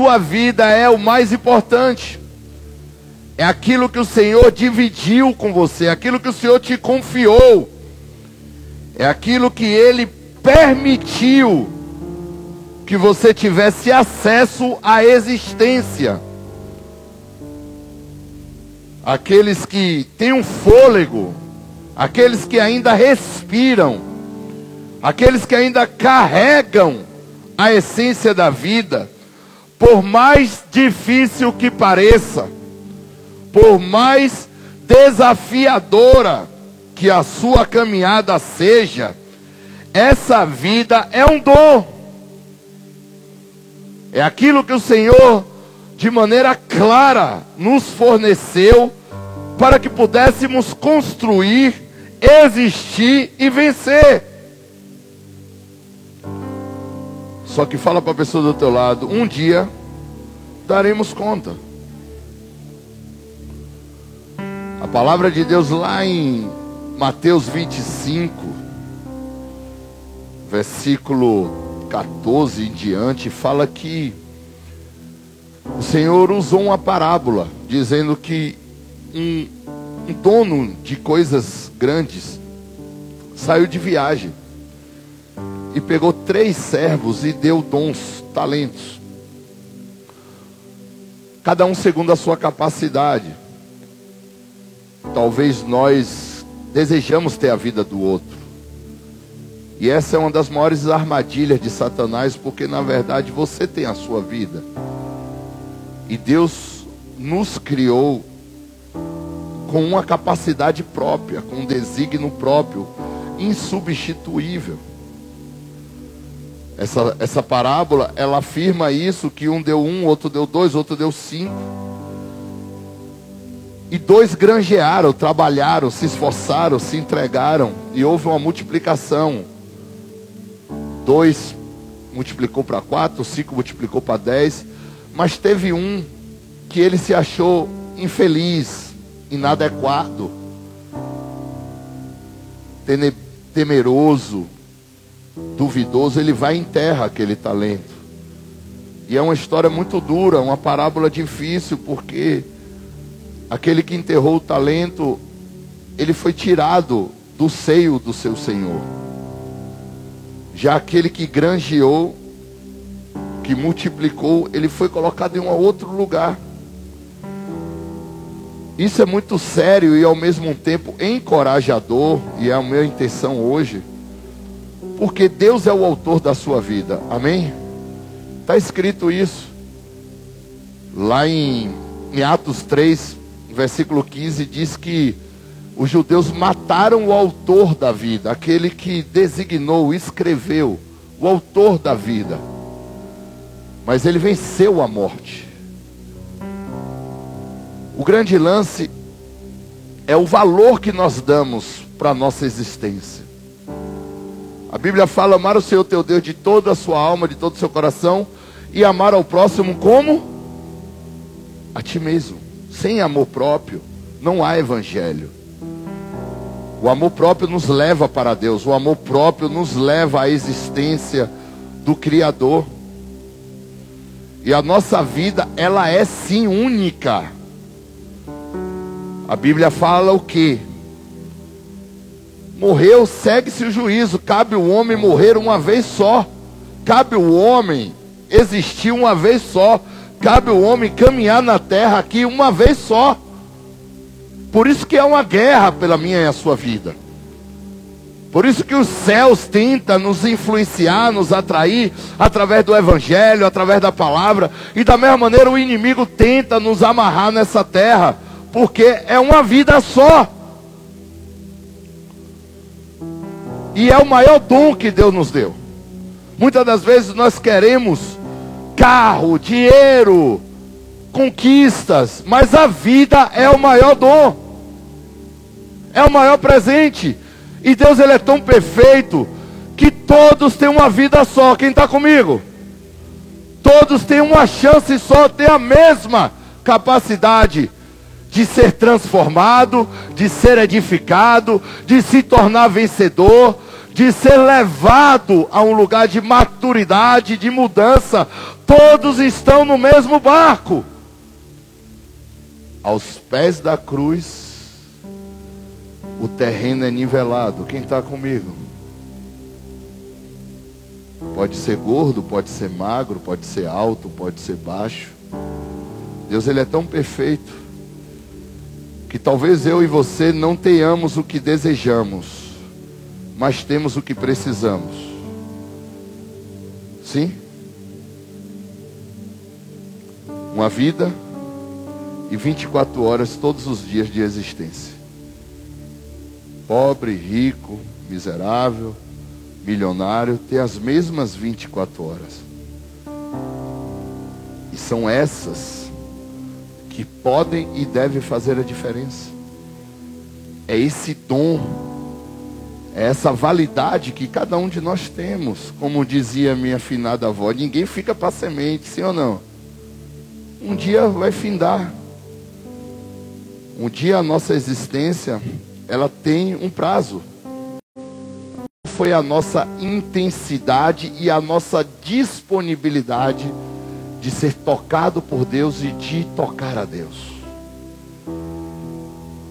sua vida é o mais importante. É aquilo que o Senhor dividiu com você, é aquilo que o Senhor te confiou, é aquilo que Ele permitiu que você tivesse acesso à existência. Aqueles que têm um fôlego, aqueles que ainda respiram, aqueles que ainda carregam a essência da vida, por mais difícil que pareça, por mais desafiadora que a sua caminhada seja, essa vida é um dom. É aquilo que o Senhor, de maneira clara, nos forneceu para que pudéssemos construir, existir e vencer. Só que fala para a pessoa do teu lado, um dia daremos conta. A palavra de Deus lá em Mateus 25, versículo 14 em diante, fala que o Senhor usou uma parábola, dizendo que um, um dono de coisas grandes saiu de viagem e pegou três servos e deu dons, talentos. Cada um segundo a sua capacidade. Talvez nós desejamos ter a vida do outro. E essa é uma das maiores armadilhas de Satanás, porque na verdade você tem a sua vida. E Deus nos criou com uma capacidade própria, com um desígnio próprio, insubstituível. Essa, essa parábola, ela afirma isso, que um deu um, outro deu dois, outro deu cinco. E dois granjearam, trabalharam, se esforçaram, se entregaram, e houve uma multiplicação. Dois multiplicou para quatro, cinco multiplicou para dez, mas teve um que ele se achou infeliz, inadequado, temeroso, duvidoso, ele vai e enterra aquele talento. E é uma história muito dura, uma parábola difícil, porque aquele que enterrou o talento, ele foi tirado do seio do seu senhor. Já aquele que granjeou, que multiplicou, ele foi colocado em um outro lugar. Isso é muito sério e ao mesmo tempo encorajador, e é a minha intenção hoje porque Deus é o autor da sua vida. Amém? Está escrito isso. Lá em, em Atos 3, versículo 15, diz que os judeus mataram o autor da vida, aquele que designou, escreveu, o autor da vida. Mas ele venceu a morte. O grande lance é o valor que nós damos para a nossa existência. A Bíblia fala amar o Senhor teu Deus de toda a sua alma, de todo o seu coração, e amar ao próximo como? A ti mesmo. Sem amor próprio, não há evangelho. O amor próprio nos leva para Deus, o amor próprio nos leva à existência do Criador. E a nossa vida, ela é sim única. A Bíblia fala o que? Morreu, segue-se o juízo. Cabe o homem morrer uma vez só. Cabe o homem existir uma vez só. Cabe o homem caminhar na terra aqui uma vez só. Por isso que é uma guerra pela minha e a sua vida. Por isso que os céus tentam nos influenciar, nos atrair através do evangelho, através da palavra, e da mesma maneira o inimigo tenta nos amarrar nessa terra, porque é uma vida só. E é o maior dom que Deus nos deu. Muitas das vezes nós queremos carro, dinheiro, conquistas, mas a vida é o maior dom. É o maior presente. E Deus ele é tão perfeito que todos têm uma vida só. Quem está comigo? Todos têm uma chance só, têm a mesma capacidade de ser transformado, de ser edificado, de se tornar vencedor, de ser levado a um lugar de maturidade, de mudança. Todos estão no mesmo barco. Aos pés da cruz, o terreno é nivelado. Quem está comigo? Pode ser gordo, pode ser magro, pode ser alto, pode ser baixo. Deus ele é tão perfeito que talvez eu e você não tenhamos o que desejamos, mas temos o que precisamos. Sim? Uma vida e 24 horas todos os dias de existência. Pobre, rico, miserável, milionário, tem as mesmas 24 horas. E são essas que podem e devem fazer a diferença. É esse dom, é essa validade que cada um de nós temos. Como dizia minha finada avó, ninguém fica para semente, sim ou não? Um dia vai findar. Um dia a nossa existência, ela tem um prazo. Foi a nossa intensidade e a nossa disponibilidade de ser tocado por Deus e de tocar a Deus?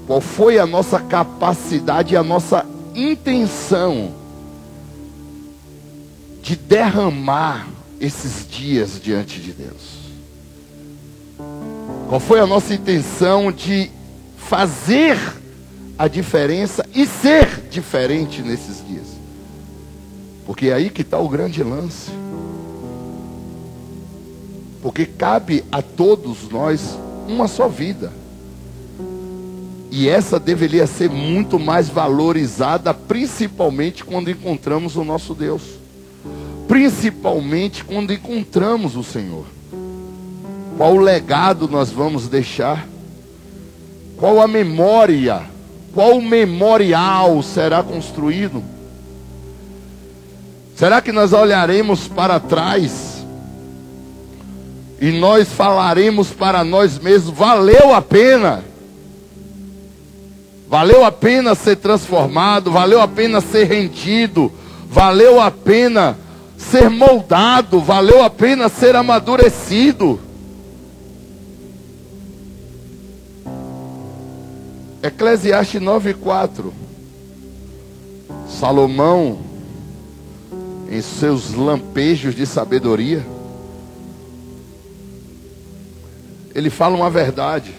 Qual foi a nossa capacidade e a nossa intenção de derramar esses dias diante de Deus? Qual foi a nossa intenção de fazer a diferença e ser diferente nesses dias? Porque é aí que está o grande lance. Porque cabe a todos nós uma só vida. E essa deveria ser muito mais valorizada, principalmente quando encontramos o nosso Deus. Principalmente quando encontramos o Senhor. Qual legado nós vamos deixar? Qual a memória? Qual memorial será construído? Será que nós olharemos para trás e nós falaremos para nós mesmos: valeu a pena. Valeu a pena ser transformado, valeu a pena ser rendido, valeu a pena ser moldado, valeu a pena ser amadurecido. Eclesiastes 9:4. Salomão em seus lampejos de sabedoria ele fala uma verdade.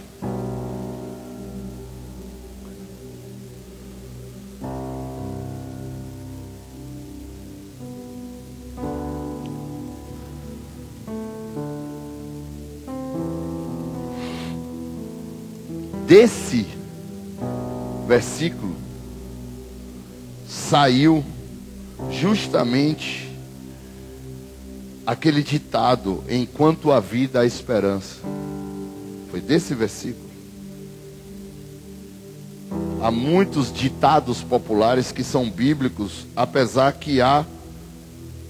Desse versículo saiu justamente aquele ditado: enquanto a vida há esperança. Foi desse versículo. Há muitos ditados populares que são bíblicos, apesar que há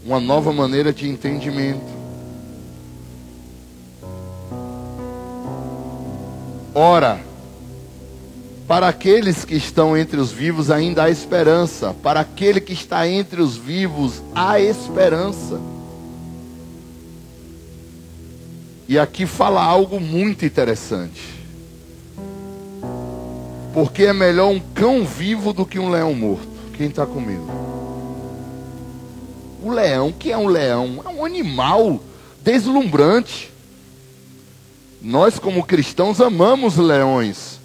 uma nova maneira de entendimento. Ora, para aqueles que estão entre os vivos ainda há esperança, para aquele que está entre os vivos há esperança. E aqui fala algo muito interessante. Porque é melhor um cão vivo do que um leão morto. Quem está comigo? O leão, que é um leão? É um animal deslumbrante. Nós, como cristãos, amamos leões.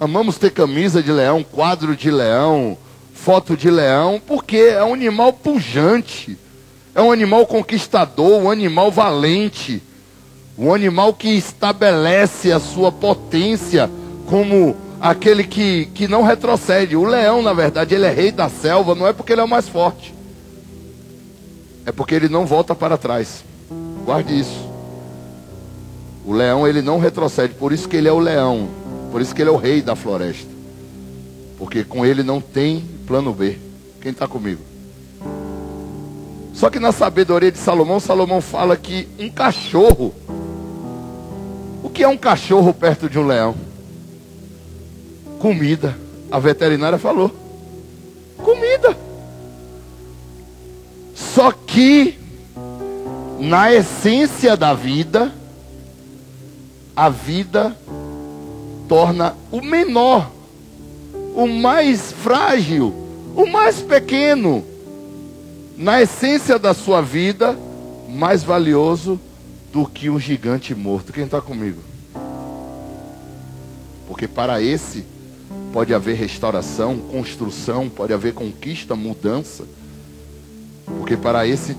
Amamos ter camisa de leão, quadro de leão, foto de leão, porque é um animal pujante, é um animal conquistador, um animal valente um animal que estabelece a sua potência como aquele que, que não retrocede. O leão, na verdade, ele é rei da selva, não é porque ele é o mais forte. É porque ele não volta para trás. Guarde isso. O leão, ele não retrocede, por isso que ele é o leão. Por isso que ele é o rei da floresta. Porque com ele não tem plano B. Quem está comigo? Só que na sabedoria de Salomão, Salomão fala que um cachorro o que é um cachorro perto de um leão? Comida. A veterinária falou. Comida. que na essência da vida, a vida torna o menor, o mais frágil, o mais pequeno, na essência da sua vida, mais valioso do que um gigante morto. Quem está comigo? Porque para esse pode haver restauração, construção, pode haver conquista, mudança. Porque para esse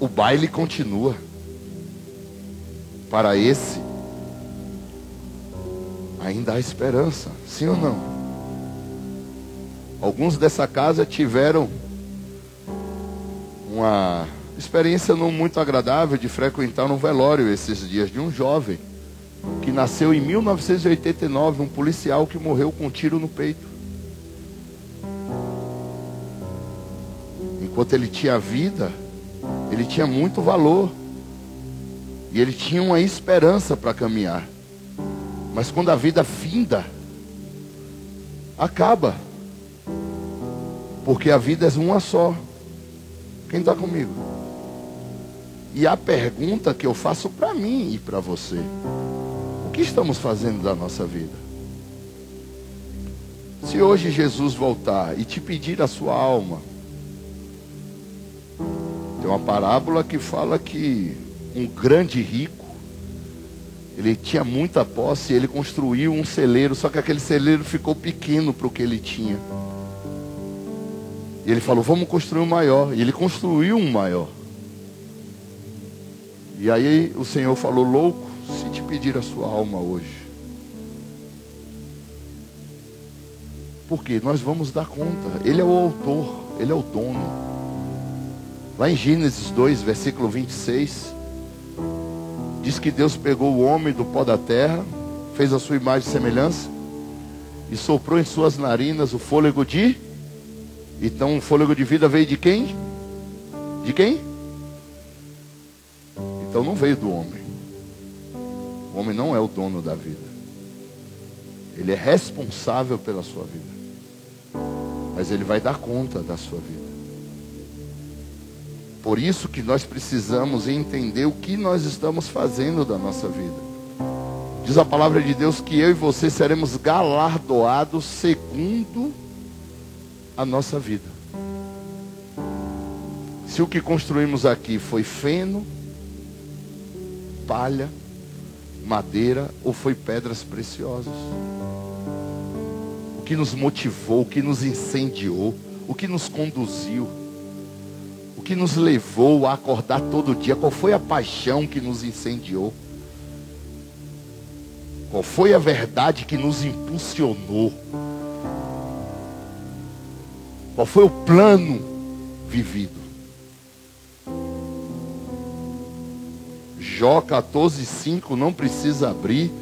o baile continua. Para esse, ainda há esperança, sim ou não? Alguns dessa casa tiveram uma experiência não muito agradável de frequentar um velório esses dias de um jovem que nasceu em 1989, um policial que morreu com um tiro no peito. Enquanto ele tinha vida, ele tinha muito valor. E ele tinha uma esperança para caminhar. Mas quando a vida finda, acaba. Porque a vida é uma só. Quem está comigo? E a pergunta que eu faço para mim e para você: o que estamos fazendo da nossa vida? Se hoje Jesus voltar e te pedir a sua alma, tem uma parábola que fala que um grande rico, ele tinha muita posse, ele construiu um celeiro, só que aquele celeiro ficou pequeno para o que ele tinha. E ele falou: Vamos construir um maior. E ele construiu um maior. E aí o Senhor falou: Louco, se te pedir a sua alma hoje. Porque nós vamos dar conta. Ele é o autor, ele é o dono. Lá em Gênesis 2, versículo 26, diz que Deus pegou o homem do pó da terra, fez a sua imagem e semelhança, e soprou em suas narinas o fôlego de. Então o fôlego de vida veio de quem? De quem? Então não veio do homem. O homem não é o dono da vida. Ele é responsável pela sua vida. Mas ele vai dar conta da sua vida. Por isso que nós precisamos entender o que nós estamos fazendo da nossa vida. Diz a palavra de Deus que eu e você seremos galardoados segundo a nossa vida. Se o que construímos aqui foi feno, palha, madeira ou foi pedras preciosas. O que nos motivou, o que nos incendiou, o que nos conduziu que nos levou a acordar todo dia? Qual foi a paixão que nos incendiou? Qual foi a verdade que nos impulsionou? Qual foi o plano vivido? Jó 14,5 não precisa abrir.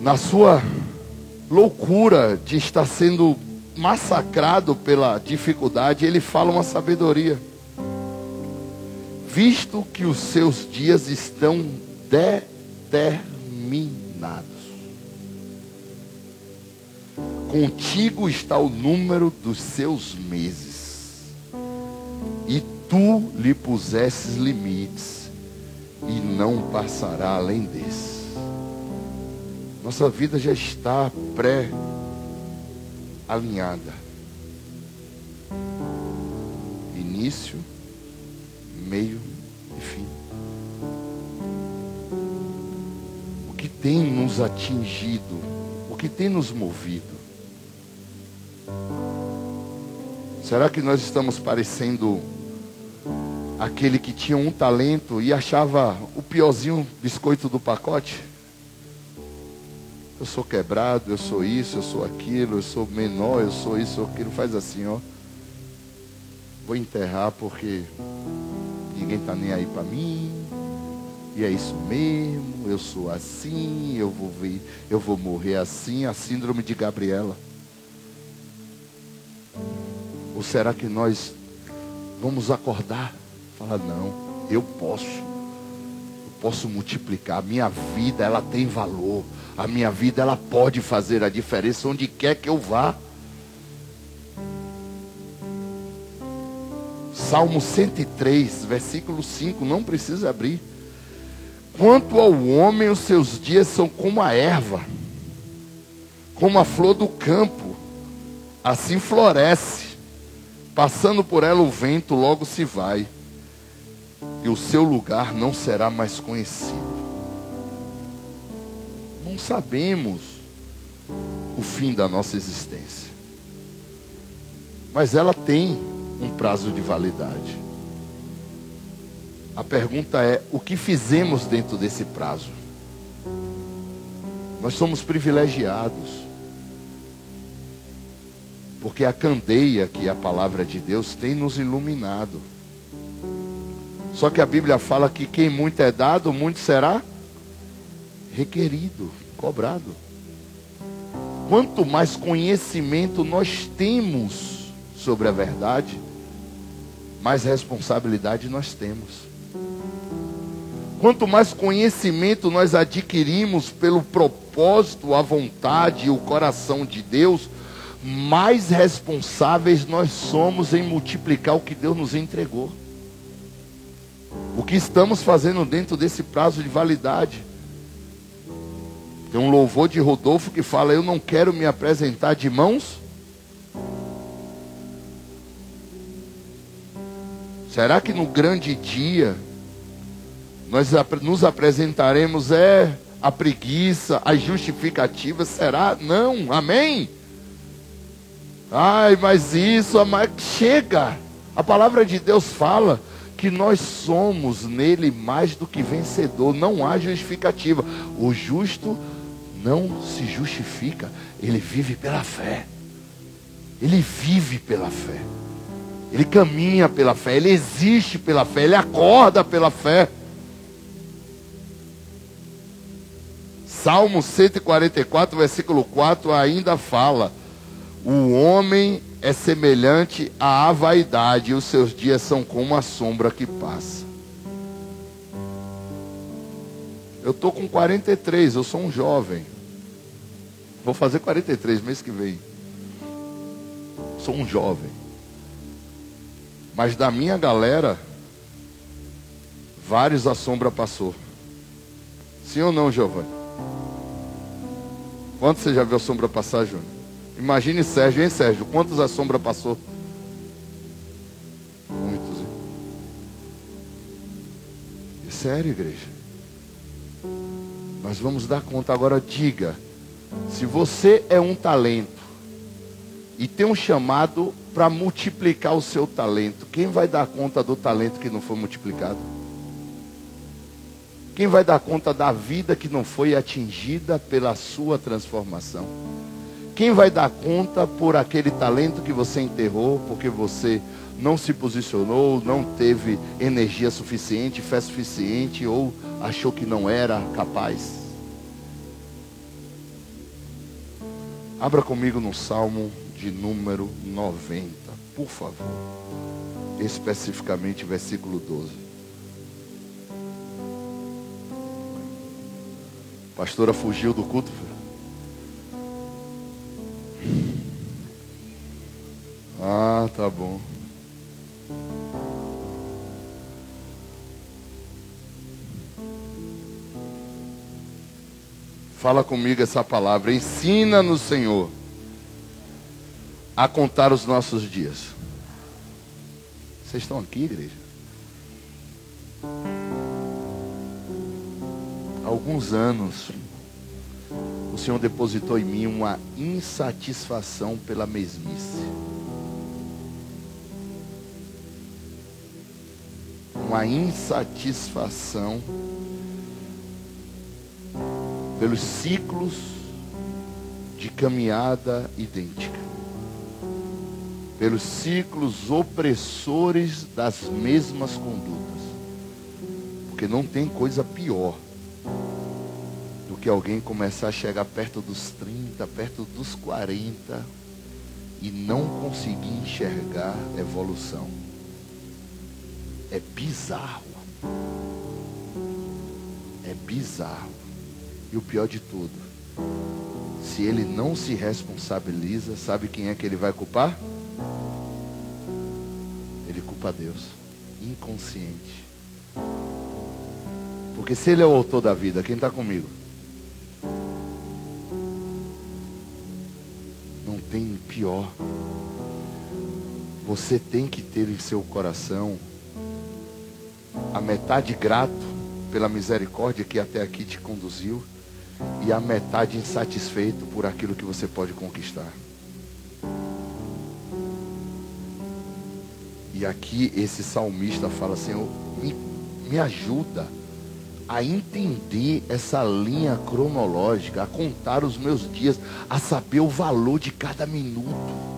Na sua loucura de estar sendo massacrado pela dificuldade, ele fala uma sabedoria. Visto que os seus dias estão determinados, contigo está o número dos seus meses, e tu lhe pusesses limites, e não passará além desses. Nossa vida já está pré alinhada. Início, meio e fim. O que tem nos atingido, o que tem nos movido? Será que nós estamos parecendo aquele que tinha um talento e achava o piorzinho biscoito do pacote? Eu sou quebrado, eu sou isso, eu sou aquilo, eu sou menor, eu sou isso, ou aquilo. Faz assim, ó. Vou enterrar porque ninguém está nem aí para mim. E é isso mesmo, eu sou assim, eu vou ver, eu vou morrer assim, a síndrome de Gabriela. Ou será que nós vamos acordar? Falar, não, eu posso. Eu posso multiplicar. A minha vida, ela tem valor. A minha vida ela pode fazer a diferença onde quer que eu vá. Salmo 103, versículo 5, não precisa abrir. Quanto ao homem, os seus dias são como a erva, como a flor do campo, assim floresce, passando por ela o vento, logo se vai, e o seu lugar não será mais conhecido. Não sabemos o fim da nossa existência, mas ela tem um prazo de validade. A pergunta é: o que fizemos dentro desse prazo? Nós somos privilegiados. Porque a candeia que a palavra de Deus tem nos iluminado. Só que a Bíblia fala que quem muito é dado, muito será requerido, cobrado. Quanto mais conhecimento nós temos sobre a verdade, mais responsabilidade nós temos. Quanto mais conhecimento nós adquirimos pelo propósito, a vontade e o coração de Deus, mais responsáveis nós somos em multiplicar o que Deus nos entregou. O que estamos fazendo dentro desse prazo de validade. Tem um louvor de Rodolfo que fala: Eu não quero me apresentar de mãos Será que no grande dia nós nos apresentaremos é a preguiça, as justificativas? Será? Não, amém? Ai, mas isso, mas chega. A palavra de Deus fala que nós somos nele mais do que vencedor. Não há justificativa. O justo não se justifica, ele vive pela fé. Ele vive pela fé. Ele caminha pela fé, ele existe pela fé, ele acorda pela fé. Salmo 144, versículo 4 ainda fala: O homem é semelhante à vaidade, e os seus dias são como a sombra que passa. Eu estou com 43, eu sou um jovem. Vou fazer 43 mês que vem. Sou um jovem. Mas da minha galera, vários a sombra passou. Sim ou não, Giovanni? Quantos você já viu a sombra passar, Júnior? Imagine Sérgio, hein, Sérgio? Quantos a sombra passou? Muitos. É sério, igreja. Nós vamos dar conta. Agora, diga: se você é um talento, e tem um chamado para multiplicar o seu talento. Quem vai dar conta do talento que não foi multiplicado? Quem vai dar conta da vida que não foi atingida pela sua transformação? Quem vai dar conta por aquele talento que você enterrou, porque você não se posicionou, não teve energia suficiente, fé suficiente ou achou que não era capaz? Abra comigo no Salmo de número 90, por favor. Especificamente versículo 12. Pastora fugiu do culto. Tá bom. Fala comigo essa palavra. Ensina-nos, Senhor a contar os nossos dias. Vocês estão aqui, igreja? Há alguns anos, o Senhor depositou em mim uma insatisfação pela mesmice. Uma insatisfação pelos ciclos de caminhada idêntica pelos ciclos opressores das mesmas condutas. Porque não tem coisa pior do que alguém começar a chegar perto dos 30, perto dos 40 e não conseguir enxergar evolução. É bizarro. É bizarro. E o pior de tudo, se ele não se responsabiliza, sabe quem é que ele vai culpar? ele culpa Deus. Inconsciente. Porque se ele é o autor da vida, quem está comigo? Não tem pior. Você tem que ter em seu coração a metade grato pela misericórdia que até aqui te conduziu e a metade insatisfeito por aquilo que você pode conquistar. E aqui esse salmista fala, Senhor, me, me ajuda a entender essa linha cronológica, a contar os meus dias, a saber o valor de cada minuto.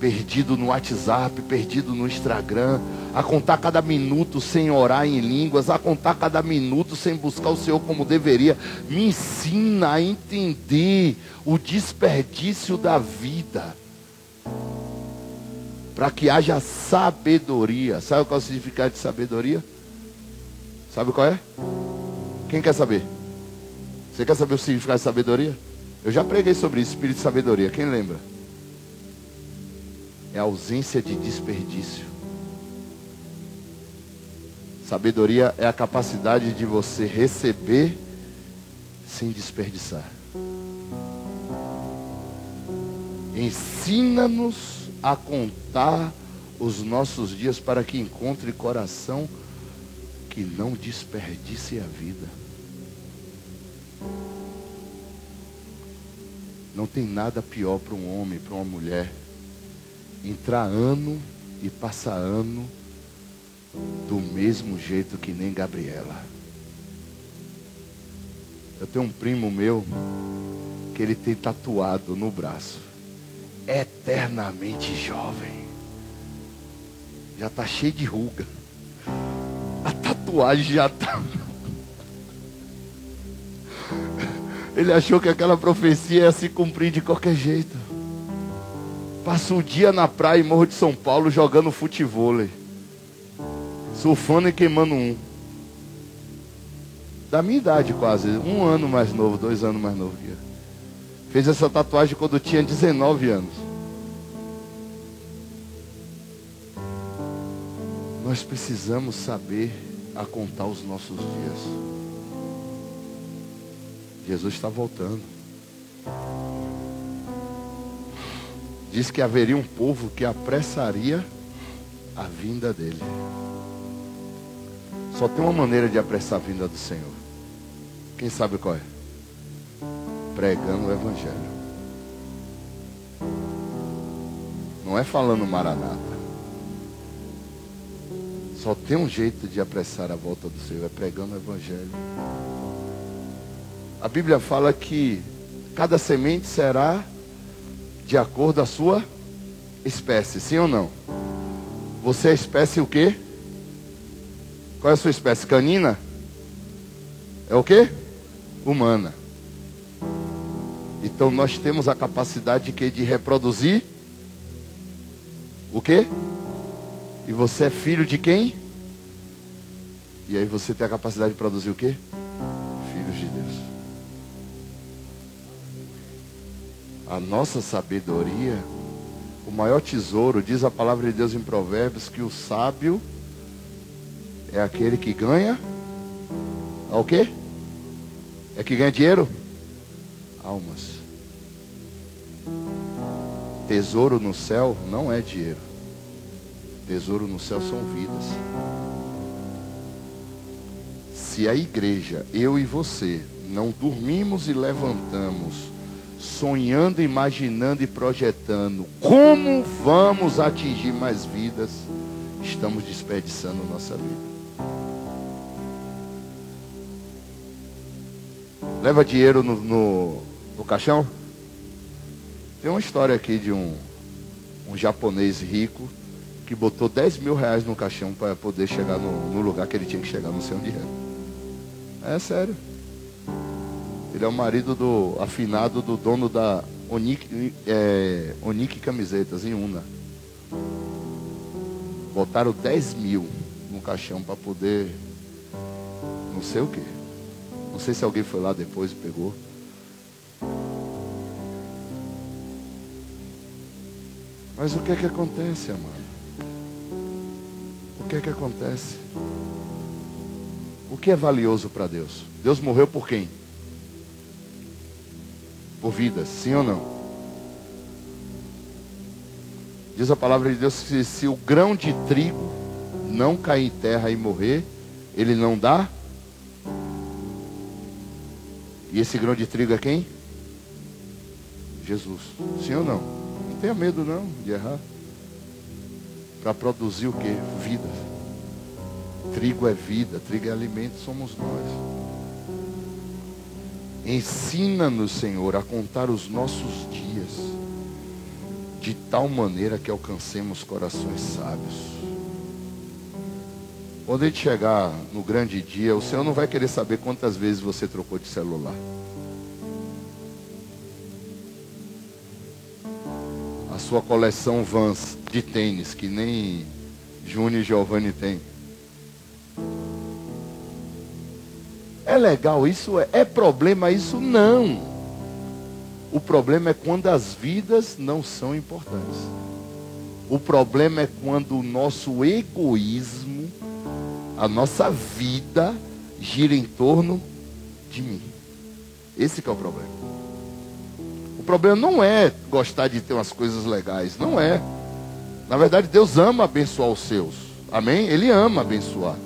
Perdido no WhatsApp, perdido no Instagram, a contar cada minuto sem orar em línguas, a contar cada minuto sem buscar o Senhor como deveria. Me ensina a entender o desperdício da vida. Para que haja sabedoria. Sabe qual é o significado de sabedoria? Sabe qual é? Quem quer saber? Você quer saber o significado de sabedoria? Eu já preguei sobre isso, espírito de sabedoria. Quem lembra? É a ausência de desperdício. Sabedoria é a capacidade de você receber sem desperdiçar. Ensina-nos a contar os nossos dias para que encontre coração que não desperdice a vida. Não tem nada pior para um homem, para uma mulher, entrar ano e passar ano do mesmo jeito que nem Gabriela. Eu tenho um primo meu que ele tem tatuado no braço, eternamente jovem. Já está cheio de ruga tatuagem já tá. Ele achou que aquela profecia ia se cumprir de qualquer jeito. Passa o dia na praia em Morro de São Paulo jogando futebol. Surfando e queimando um. Da minha idade quase. Um ano mais novo, dois anos mais novo que eu. Fez essa tatuagem quando tinha 19 anos. Nós precisamos saber a contar os nossos dias. Jesus está voltando. Diz que haveria um povo que apressaria a vinda dele. Só tem uma maneira de apressar a vinda do Senhor. Quem sabe qual é? Pregando o Evangelho. Não é falando maranata. Só tem um jeito de apressar a volta do Senhor, é pregando o Evangelho. A Bíblia fala que cada semente será de acordo a sua espécie, sim ou não? Você é espécie o quê? Qual é a sua espécie? Canina? É o quê? Humana. Então nós temos a capacidade de, de reproduzir o quê? E você é filho de quem? E aí você tem a capacidade de produzir o quê? Filhos de Deus. A nossa sabedoria, o maior tesouro, diz a palavra de Deus em Provérbios, que o sábio é aquele que ganha. É o quê? É que ganha dinheiro? Almas. Tesouro no céu não é dinheiro. Tesouro no céu são vidas. Se a igreja, eu e você, não dormimos e levantamos, sonhando, imaginando e projetando como vamos atingir mais vidas, estamos desperdiçando nossa vida. Leva dinheiro no, no, no caixão? Tem uma história aqui de um, um japonês rico que botou 10 mil reais no caixão para poder chegar no, no, lugar que ele tinha que chegar, não sei onde era. É sério. Ele é o marido do afinado do dono da Onique, é, Camisetas, em Una. Botaram 10 mil no caixão para poder. Não sei o que. Não sei se alguém foi lá depois e pegou. Mas o que é que acontece, amado? que é que acontece? O que é valioso para Deus? Deus morreu por quem? Por vidas, sim ou não? Diz a palavra de Deus que se o grão de trigo não cair em terra e morrer, ele não dá. E esse grão de trigo é quem? Jesus. Sim ou não? Não tenha medo não de errar. Para produzir o que? Vida. Trigo é vida, trigo é alimento, somos nós. Ensina-nos, Senhor, a contar os nossos dias de tal maneira que alcancemos corações sábios. Quando a gente chegar no grande dia, o Senhor não vai querer saber quantas vezes você trocou de celular. A sua coleção Vans de tênis, que nem Júnior e Giovanni tem. É legal isso? É, é problema isso? Não. O problema é quando as vidas não são importantes. O problema é quando o nosso egoísmo, a nossa vida gira em torno de mim. Esse é o problema. O problema não é gostar de ter umas coisas legais, não é. Na verdade, Deus ama abençoar os seus. Amém? Ele ama abençoar.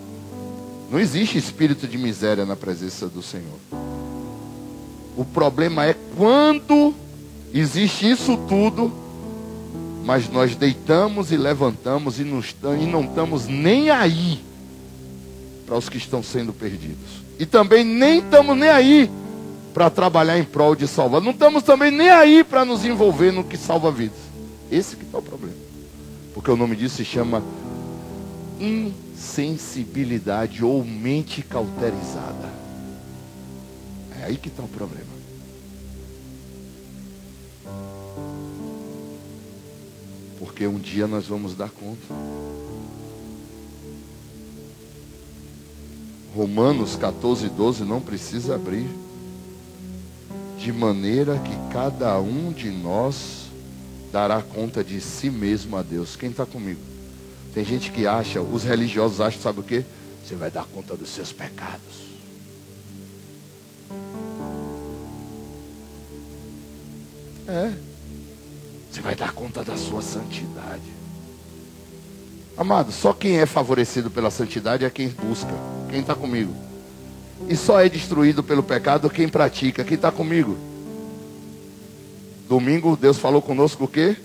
Não existe espírito de miséria na presença do Senhor. O problema é quando existe isso tudo, mas nós deitamos e levantamos e, e não estamos nem aí para os que estão sendo perdidos. E também nem estamos nem aí para trabalhar em prol de salvar. Não estamos também nem aí para nos envolver no que salva vidas. Esse que está o problema. Porque o nome disso se chama insensibilidade ou mente cauterizada. É aí que está o problema. Porque um dia nós vamos dar conta. Romanos 14, 12 não precisa abrir. De maneira que cada um de nós dará conta de si mesmo a Deus. Quem está comigo? Tem gente que acha, os religiosos acham, sabe o que? Você vai dar conta dos seus pecados. É. Você vai dar conta da sua santidade. Amado, só quem é favorecido pela santidade é quem busca. Quem está comigo? E só é destruído pelo pecado quem pratica. Quem está comigo? Domingo Deus falou conosco o quê?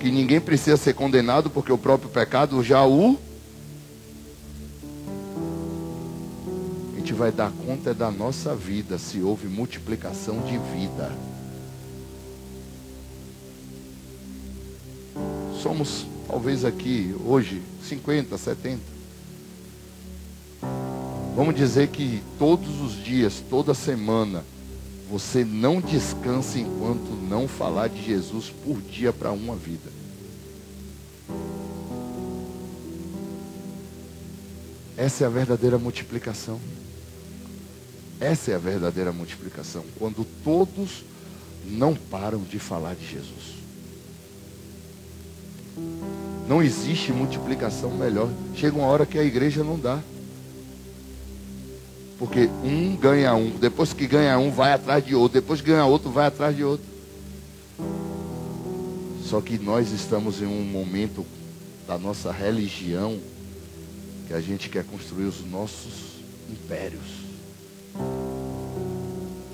Que ninguém precisa ser condenado porque o próprio pecado já o. A gente vai dar conta da nossa vida se houve multiplicação de vida. somos talvez aqui hoje 50, 70. Vamos dizer que todos os dias, toda semana, você não descansa enquanto não falar de Jesus por dia para uma vida. Essa é a verdadeira multiplicação. Essa é a verdadeira multiplicação. Quando todos não param de falar de Jesus. Não existe multiplicação melhor. Chega uma hora que a igreja não dá. Porque um ganha um, depois que ganha um, vai atrás de outro, depois que ganha outro, vai atrás de outro. Só que nós estamos em um momento da nossa religião que a gente quer construir os nossos impérios,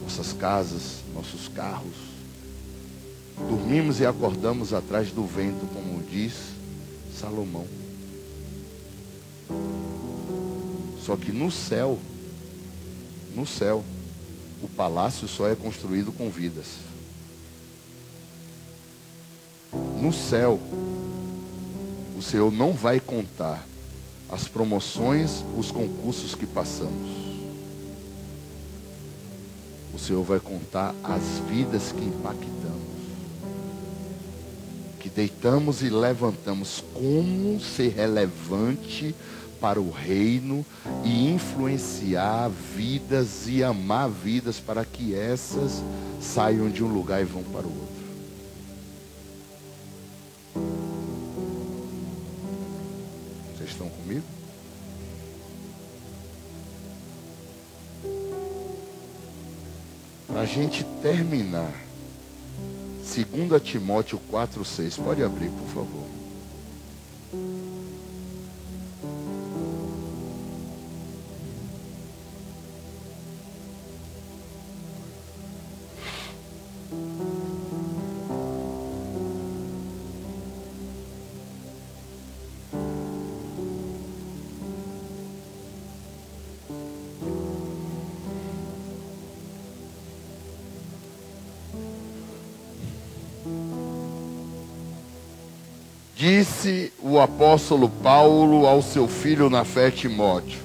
nossas casas, nossos carros. Dormimos e acordamos atrás do vento, como diz Salomão. Só que no céu, no céu, o palácio só é construído com vidas. No céu, o Senhor não vai contar as promoções, os concursos que passamos. O Senhor vai contar as vidas que impactamos que deitamos e levantamos, como ser relevante para o reino e influenciar vidas e amar vidas para que essas saiam de um lugar e vão para o outro. Vocês estão comigo? Para a gente terminar, 2 Timóteo 4, 6. Pode abrir, por favor. Disse o apóstolo Paulo ao seu filho na fé Timóteo: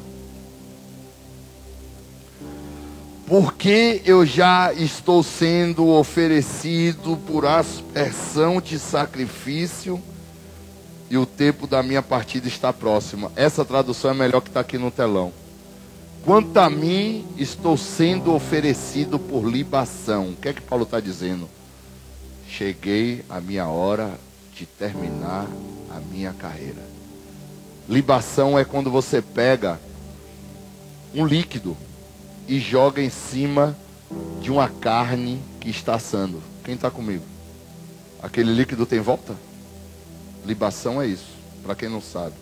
Porque eu já estou sendo oferecido por aspersão de sacrifício e o tempo da minha partida está próximo. Essa tradução é melhor que está aqui no telão. Quanto a mim, estou sendo oferecido por libação. O que é que Paulo está dizendo? Cheguei a minha hora de terminar a minha carreira. Libação é quando você pega um líquido e joga em cima de uma carne que está assando. Quem está comigo? Aquele líquido tem volta? Libação é isso, para quem não sabe.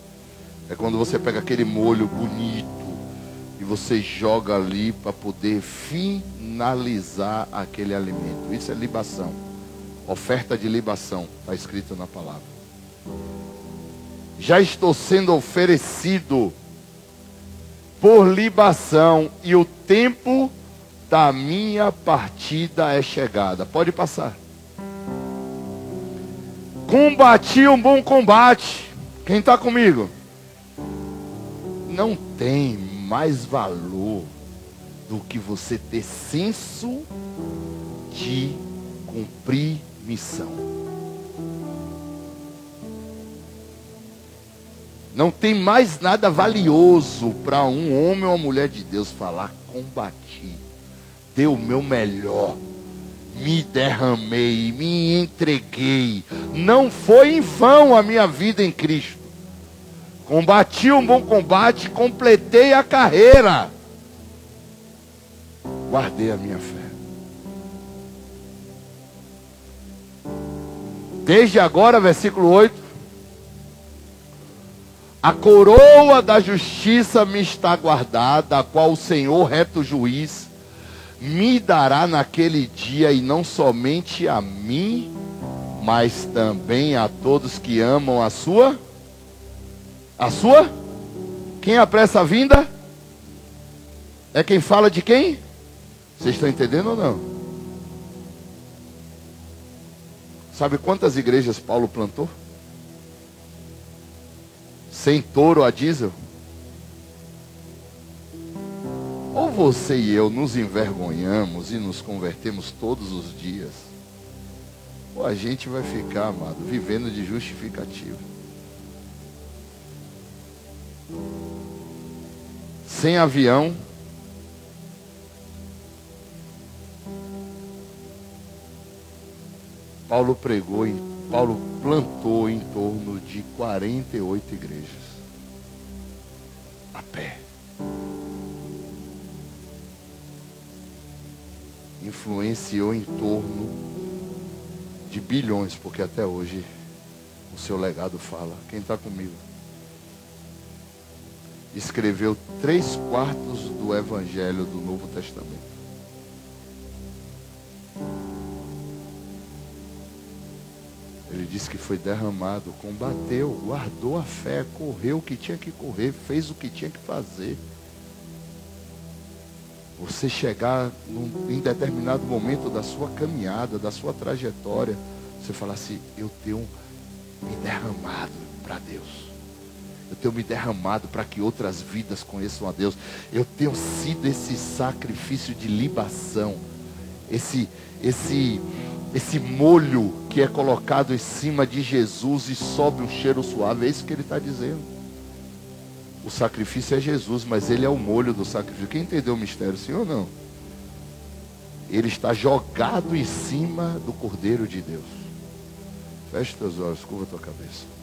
É quando você pega aquele molho bonito e você joga ali para poder finalizar aquele alimento. Isso é libação. Oferta de libação, está escrito na palavra. Já estou sendo oferecido por libação, e o tempo da minha partida é chegada. Pode passar. Combati um bom combate. Quem está comigo? Não tem mais valor do que você ter senso de cumprir missão. Não tem mais nada valioso para um homem ou uma mulher de Deus falar: combati, dei o meu melhor, me derramei, me entreguei. Não foi em vão a minha vida em Cristo. Combati um bom combate, completei a carreira, guardei a minha fé. Desde agora, versículo 8. A coroa da justiça me está guardada, a qual o Senhor, reto juiz, me dará naquele dia, e não somente a mim, mas também a todos que amam a sua. A sua? Quem apressa a vinda? É quem fala de quem? Vocês estão entendendo ou não? Sabe quantas igrejas Paulo plantou? Sem touro a diesel? Ou você e eu nos envergonhamos e nos convertemos todos os dias, ou a gente vai ficar, amado, vivendo de justificativa. Sem avião, Paulo pregou, Paulo plantou em torno de 48 igrejas. A pé. Influenciou em torno de bilhões, porque até hoje o seu legado fala. Quem está comigo? Escreveu três quartos do Evangelho do Novo Testamento. Ele disse que foi derramado, combateu, guardou a fé, correu o que tinha que correr, fez o que tinha que fazer. Você chegar num, em determinado momento da sua caminhada, da sua trajetória, você falar assim: Eu tenho me derramado para Deus. Eu tenho me derramado para que outras vidas conheçam a Deus. Eu tenho sido esse sacrifício de libação, esse, esse esse molho que é colocado em cima de Jesus e sobe um cheiro suave. É isso que ele está dizendo. O sacrifício é Jesus, mas ele é o molho do sacrifício. Quem entendeu o mistério, sim ou não? Ele está jogado em cima do Cordeiro de Deus. Feche teus olhos, curva tua cabeça.